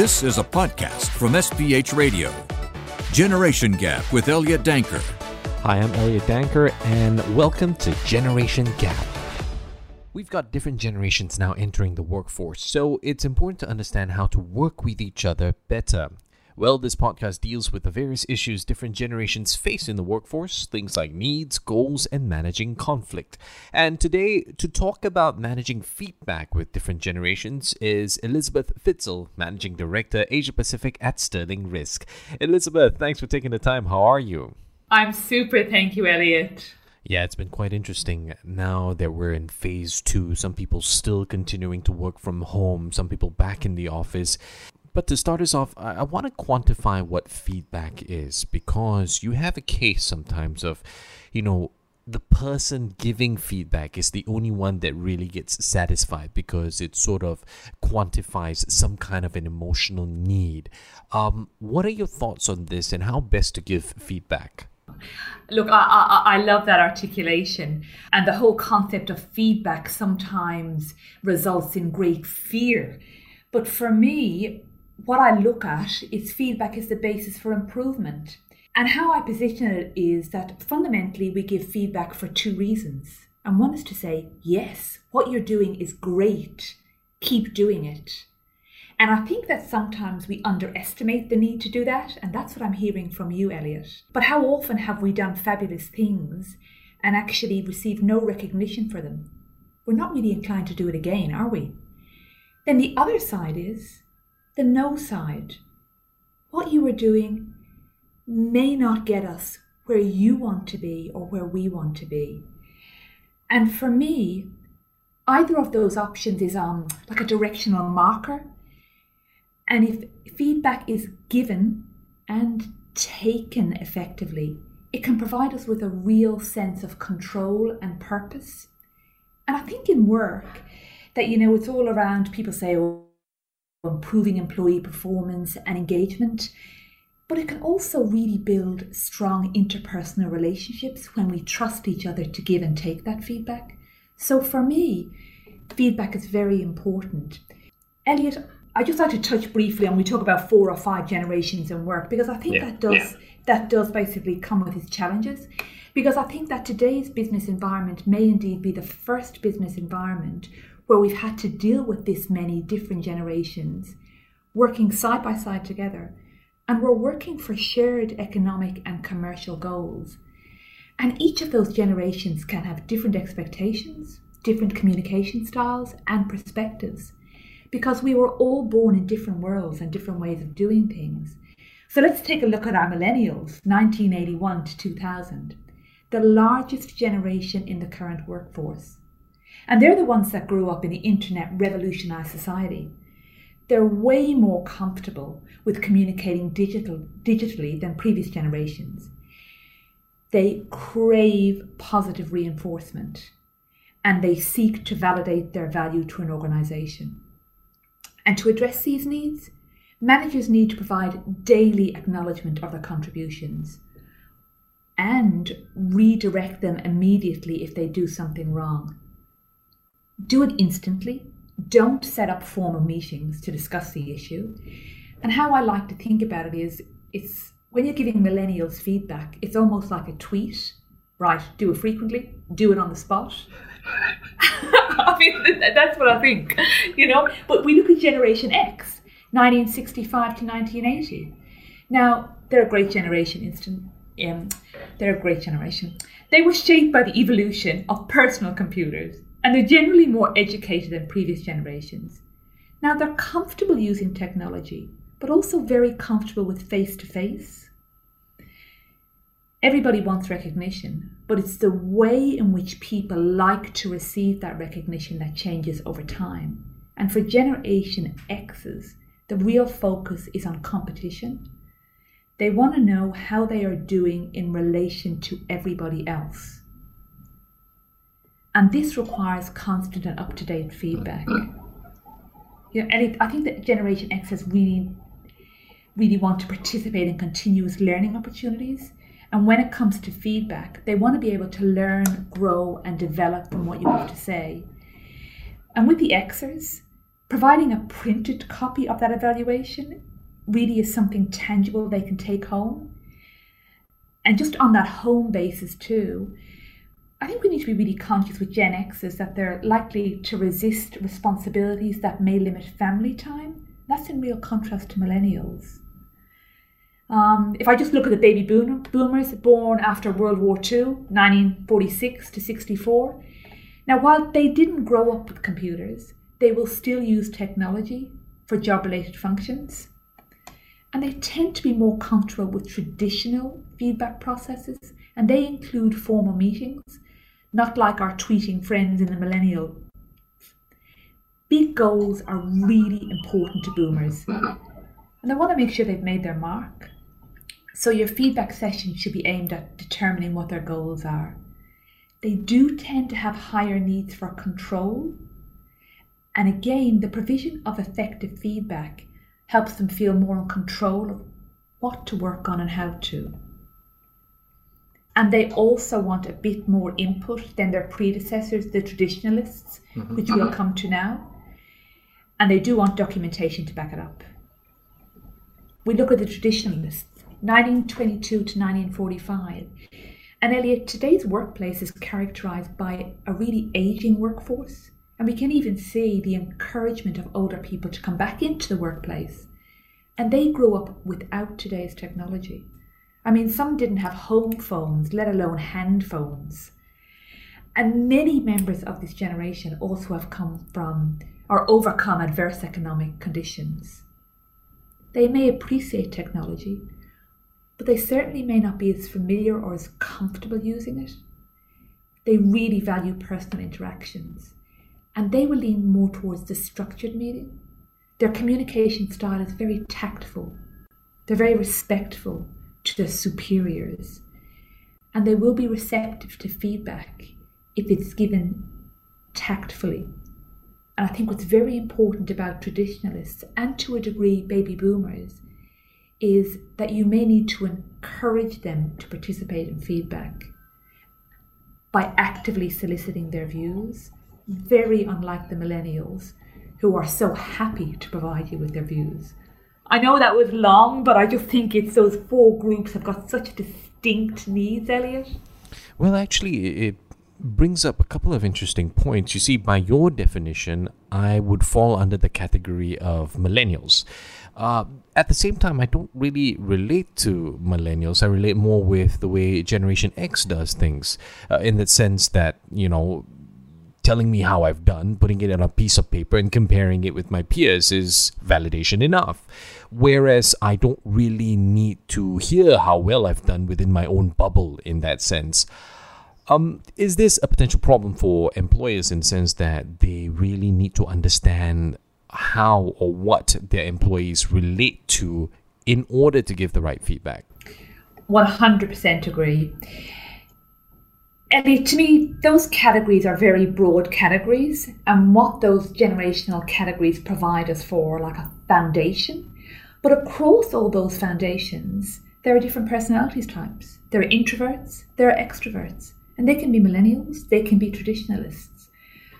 This is a podcast from SPH Radio. Generation Gap with Elliot Danker. Hi, I'm Elliot Danker, and welcome to Generation Gap. We've got different generations now entering the workforce, so it's important to understand how to work with each other better. Well, this podcast deals with the various issues different generations face in the workforce, things like needs, goals, and managing conflict. And today, to talk about managing feedback with different generations is Elizabeth Fitzel, Managing Director, Asia Pacific at Sterling Risk. Elizabeth, thanks for taking the time. How are you? I'm super, thank you, Elliot. Yeah, it's been quite interesting now that we're in phase two. Some people still continuing to work from home, some people back in the office. But to start us off, I, I want to quantify what feedback is because you have a case sometimes of, you know, the person giving feedback is the only one that really gets satisfied because it sort of quantifies some kind of an emotional need. Um, what are your thoughts on this and how best to give feedback? Look, I, I, I, love that articulation. And the whole concept of feedback sometimes results in great fear. But for me, what I look at is feedback is the basis for improvement. And how I position it is that fundamentally we give feedback for two reasons. And one is to say, yes, what you're doing is great, keep doing it. And I think that sometimes we underestimate the need to do that, and that's what I'm hearing from you, Elliot. But how often have we done fabulous things and actually received no recognition for them? We're not really inclined to do it again, are we? Then the other side is the no side. What you are doing may not get us where you want to be or where we want to be. And for me, either of those options is um, like a directional marker. And if feedback is given and taken effectively, it can provide us with a real sense of control and purpose. And I think in work, that you know, it's all around people say, oh, improving employee performance and engagement. But it can also really build strong interpersonal relationships when we trust each other to give and take that feedback. So for me, feedback is very important. Elliot, I just like to touch briefly on we talk about four or five generations in work because I think yeah, that does yeah. that does basically come with its challenges. Because I think that today's business environment may indeed be the first business environment where we've had to deal with this many different generations working side by side together. And we're working for shared economic and commercial goals. And each of those generations can have different expectations, different communication styles, and perspectives because we were all born in different worlds and different ways of doing things. So let's take a look at our millennials, 1981 to 2000, the largest generation in the current workforce. And they're the ones that grew up in the internet revolutionized society. They're way more comfortable with communicating digital, digitally than previous generations. They crave positive reinforcement and they seek to validate their value to an organization. And to address these needs, managers need to provide daily acknowledgement of their contributions and redirect them immediately if they do something wrong. Do it instantly. Don't set up formal meetings to discuss the issue. And how I like to think about it is it's when you're giving millennials feedback, it's almost like a tweet. Right, do it frequently, do it on the spot. I mean, that's what I think, you know. But we look at Generation X, 1965 to 1980. Now, they're a great generation, instant. Um, they're a great generation. They were shaped by the evolution of personal computers and they're generally more educated than previous generations. Now, they're comfortable using technology, but also very comfortable with face to face. Everybody wants recognition, but it's the way in which people like to receive that recognition that changes over time. And for Generation X's, the real focus is on competition. They want to know how they are doing in relation to everybody else. And this requires constant and up to date feedback. You know, and it, I think that Generation X has really, really want to participate in continuous learning opportunities. And when it comes to feedback, they want to be able to learn, grow, and develop from what you have to say. And with the Xers, providing a printed copy of that evaluation really is something tangible they can take home. And just on that home basis, too, I think we need to be really conscious with Gen Xs that they're likely to resist responsibilities that may limit family time. That's in real contrast to millennials. Um, if I just look at the baby boomers born after World War II, 1946 to 64, now while they didn't grow up with computers, they will still use technology for job related functions. And they tend to be more comfortable with traditional feedback processes, and they include formal meetings, not like our tweeting friends in the millennial. Big goals are really important to boomers, and they want to make sure they've made their mark. So your feedback session should be aimed at determining what their goals are. They do tend to have higher needs for control. And again, the provision of effective feedback helps them feel more in control of what to work on and how to. And they also want a bit more input than their predecessors, the traditionalists, mm-hmm. which we'll come to now. And they do want documentation to back it up. We look at the traditionalists 1922 to 1945. And Elliot, today's workplace is characterized by a really aging workforce. And we can even see the encouragement of older people to come back into the workplace. And they grew up without today's technology. I mean, some didn't have home phones, let alone hand phones. And many members of this generation also have come from or overcome adverse economic conditions. They may appreciate technology, but they certainly may not be as familiar or as comfortable using it. They really value personal interactions and they will lean more towards the structured meeting. Their communication style is very tactful, they're very respectful to their superiors, and they will be receptive to feedback if it's given tactfully. And I think what's very important about traditionalists and to a degree baby boomers is that you may need to encourage them to participate in feedback by actively soliciting their views, very unlike the millennials who are so happy to provide you with their views. I know that was long, but I just think it's those four groups have got such distinct needs, Elliot. Well, actually, it brings up a couple of interesting points. You see, by your definition, I would fall under the category of millennials. Uh, at the same time, I don't really relate to millennials. I relate more with the way Generation X does things, uh, in the sense that, you know, telling me how I've done, putting it on a piece of paper, and comparing it with my peers is validation enough. Whereas I don't really need to hear how well I've done within my own bubble in that sense. Um, is this a potential problem for employers in the sense that they really need to understand how or what their employees relate to in order to give the right feedback. 100% agree. And to me, those categories are very broad categories, and what those generational categories provide us for, like a foundation. But across all those foundations, there are different personalities types. There are introverts, there are extroverts, and they can be millennials, they can be traditionalists.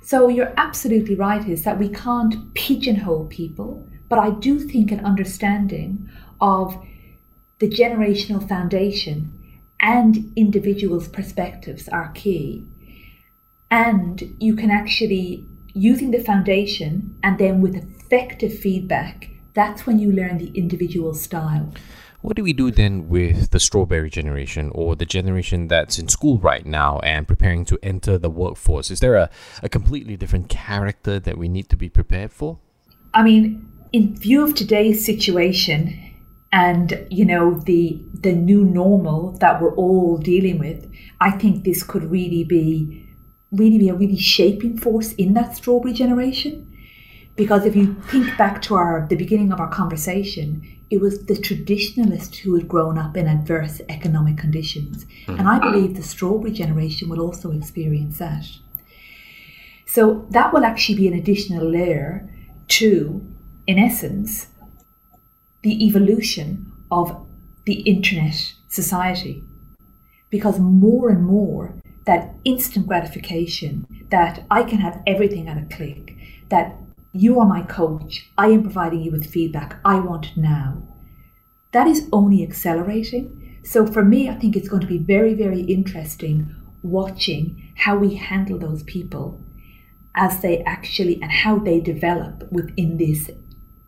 So you're absolutely right, is that we can't pigeonhole people, but I do think an understanding of the generational foundation and individuals' perspectives are key. And you can actually, using the foundation and then with effective feedback, that's when you learn the individual style. What do we do then with the strawberry generation or the generation that's in school right now and preparing to enter the workforce? Is there a, a completely different character that we need to be prepared for? I mean, in view of today's situation and you know the the new normal that we're all dealing with, I think this could really be really be a really shaping force in that strawberry generation. Because if you think back to our the beginning of our conversation, it was the traditionalists who had grown up in adverse economic conditions. Mm-hmm. And I believe the strawberry generation will also experience that. So that will actually be an additional layer to, in essence, the evolution of the internet society. Because more and more, that instant gratification, that I can have everything at a click, that you are my coach. I am providing you with feedback. I want it now. That is only accelerating. So for me, I think it's going to be very, very interesting watching how we handle those people as they actually and how they develop within this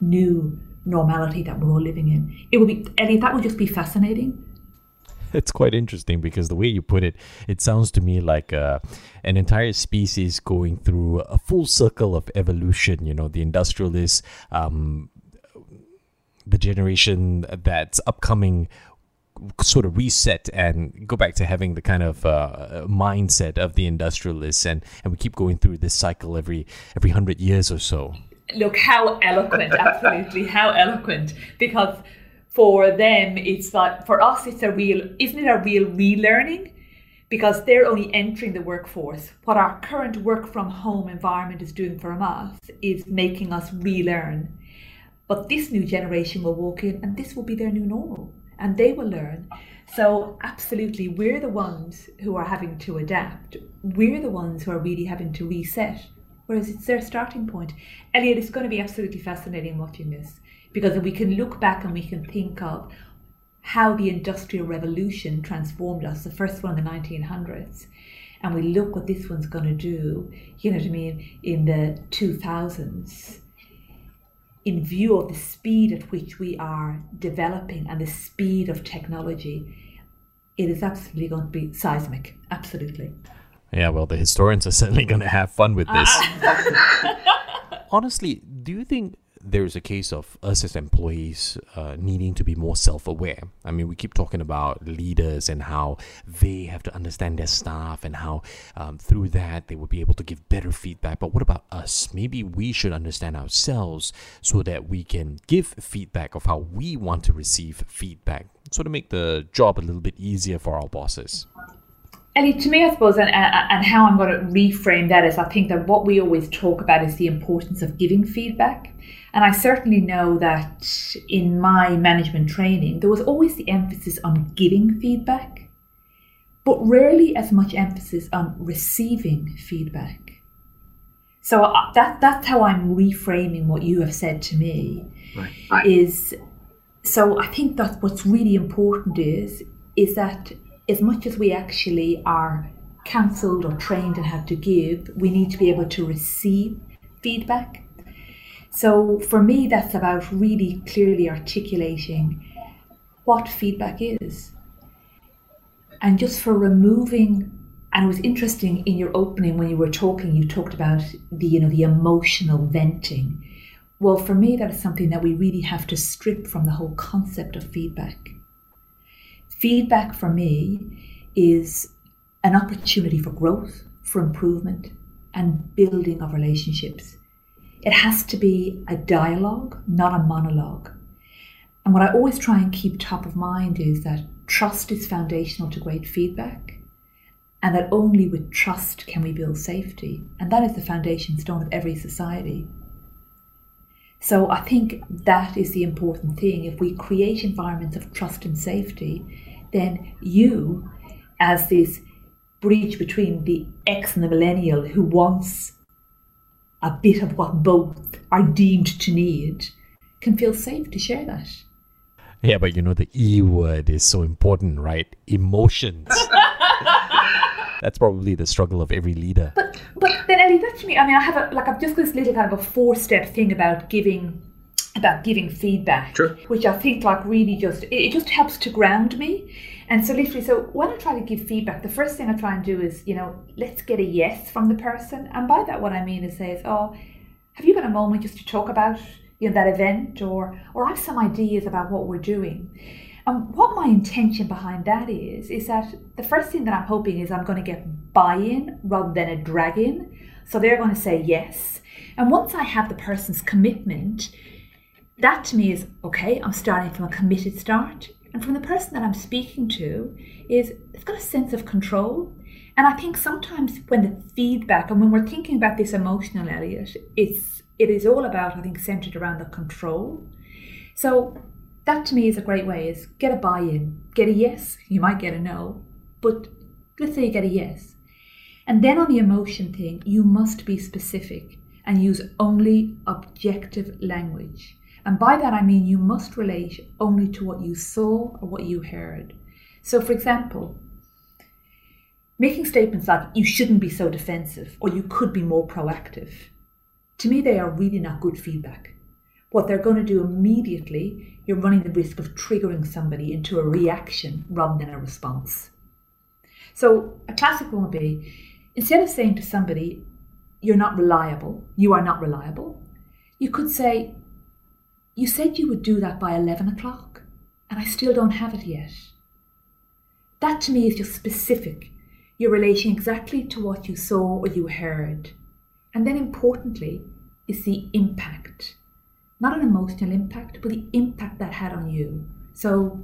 new normality that we're all living in. It will be, Elliot, that would just be fascinating. It's quite interesting because the way you put it, it sounds to me like uh, an entire species going through a full circle of evolution. You know, the industrialists, um, the generation that's upcoming sort of reset and go back to having the kind of uh, mindset of the industrialists and and we keep going through this cycle every every 100 years or so look how eloquent absolutely how eloquent. Because for them it's like for us it's a real isn't it a real relearning? Because they're only entering the workforce. What our current work from home environment is doing for us is making us relearn. But this new generation will walk in and this will be their new normal and they will learn. So absolutely we're the ones who are having to adapt. We're the ones who are really having to reset whereas it's their starting point. Elliot it's going to be absolutely fascinating watching this because we can look back and we can think of how the industrial revolution transformed us the first one in the 1900s and we look what this one's going to do you know what i mean in the 2000s in view of the speed at which we are developing and the speed of technology. It is absolutely going to be seismic absolutely yeah well the historians are certainly going to have fun with this honestly do you think there's a case of us as employees uh, needing to be more self aware. I mean, we keep talking about leaders and how they have to understand their staff and how um, through that they will be able to give better feedback. But what about us? Maybe we should understand ourselves so that we can give feedback of how we want to receive feedback, so to make the job a little bit easier for our bosses. Ellie, to me, I suppose, and, and how I'm going to reframe that is I think that what we always talk about is the importance of giving feedback. And I certainly know that in my management training, there was always the emphasis on giving feedback, but rarely as much emphasis on receiving feedback. So uh, that that's how I'm reframing what you have said to me. Right. Is so I think that what's really important is is that as much as we actually are counseled or trained in how to give, we need to be able to receive feedback. So for me, that's about really clearly articulating what feedback is. And just for removing, and it was interesting in your opening when you were talking, you talked about the, you know, the emotional venting. Well, for me, that is something that we really have to strip from the whole concept of feedback. Feedback for me is an opportunity for growth, for improvement, and building of relationships. It has to be a dialogue, not a monologue. And what I always try and keep top of mind is that trust is foundational to great feedback, and that only with trust can we build safety. And that is the foundation stone of every society. So I think that is the important thing. If we create environments of trust and safety, then you, as this bridge between the X and the millennial who wants a bit of what both are deemed to need, can feel safe to share that. Yeah, but you know, the E word is so important, right? Emotions. That's probably the struggle of every leader. But but then Ellie, that to me, I mean, I have a like I've just this little kind of a four step thing about giving about giving feedback, sure. which I think like really just it, just helps to ground me. And so literally, so when I try to give feedback, the first thing I try and do is, you know, let's get a yes from the person. And by that, what I mean is say, oh, have you got a moment just to talk about you know that event, or or I have some ideas about what we're doing. And what my intention behind that is, is that the first thing that I'm hoping is I'm going to get buy-in rather than a drag-in. So they're going to say yes. And once I have the person's commitment, that to me is okay, I'm starting from a committed start. And from the person that I'm speaking to is it's got a sense of control. And I think sometimes when the feedback and when we're thinking about this emotional Elliot, it's it is all about, I think, centered around the control. So that to me is a great way is get a buy-in get a yes you might get a no but let's say you get a yes and then on the emotion thing you must be specific and use only objective language. And by that I mean you must relate only to what you saw or what you heard. So, for example, making statements like, you shouldn't be so defensive or you could be more proactive, to me, they are really not good feedback. What they're going to do immediately, you're running the risk of triggering somebody into a reaction rather than a response. So, a classic one would be instead of saying to somebody, you're not reliable, you are not reliable, you could say, you said you would do that by 11 o'clock, and I still don't have it yet. That to me is just specific. You're relating exactly to what you saw or you heard. And then importantly, is the impact. Not an emotional impact, but the impact that had on you. So,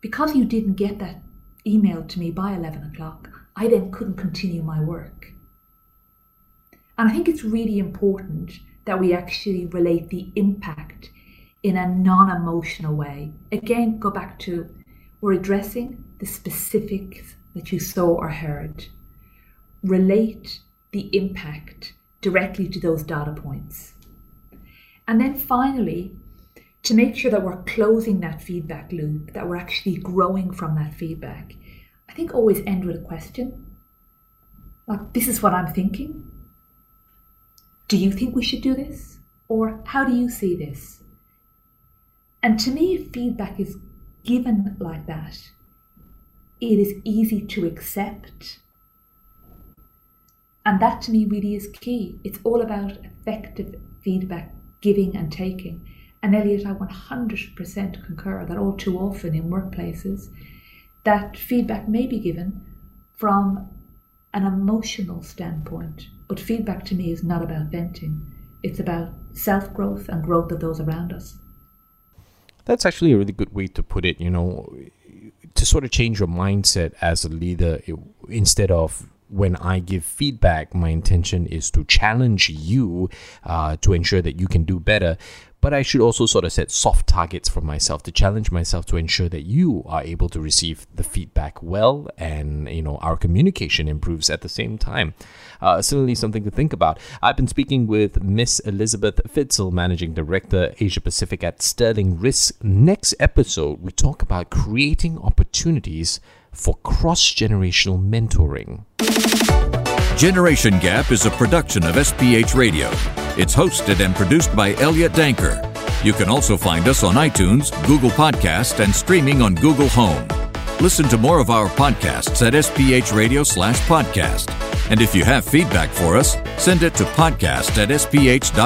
because you didn't get that email to me by 11 o'clock, I then couldn't continue my work. And I think it's really important that we actually relate the impact in a non emotional way. Again, go back to we're addressing the specifics that you saw or heard. Relate the impact directly to those data points. And then finally, to make sure that we're closing that feedback loop, that we're actually growing from that feedback, I think always end with a question. Like, this is what I'm thinking. Do you think we should do this? Or how do you see this? And to me, feedback is given like that, it is easy to accept. And that to me really is key. It's all about effective feedback giving and taking. And Elliot, I 100% concur that all too often in workplaces, that feedback may be given from an emotional standpoint but feedback to me is not about venting, it's about self growth and growth of those around us. That's actually a really good way to put it, you know, to sort of change your mindset as a leader instead of when I give feedback, my intention is to challenge you uh, to ensure that you can do better but I should also sort of set soft targets for myself to challenge myself to ensure that you are able to receive the feedback well and you know our communication improves at the same time. Uh, certainly something to think about. I've been speaking with Miss Elizabeth Fitzel, Managing Director Asia Pacific at Sterling Risk. Next episode, we talk about creating opportunities for cross generational mentoring. Generation Gap is a production of SPH Radio. It's hosted and produced by Elliot Danker. You can also find us on iTunes, Google Podcast, and streaming on Google Home. Listen to more of our podcasts at SPH Radio slash podcast. And if you have feedback for us, send it to podcast at sph.com.sg.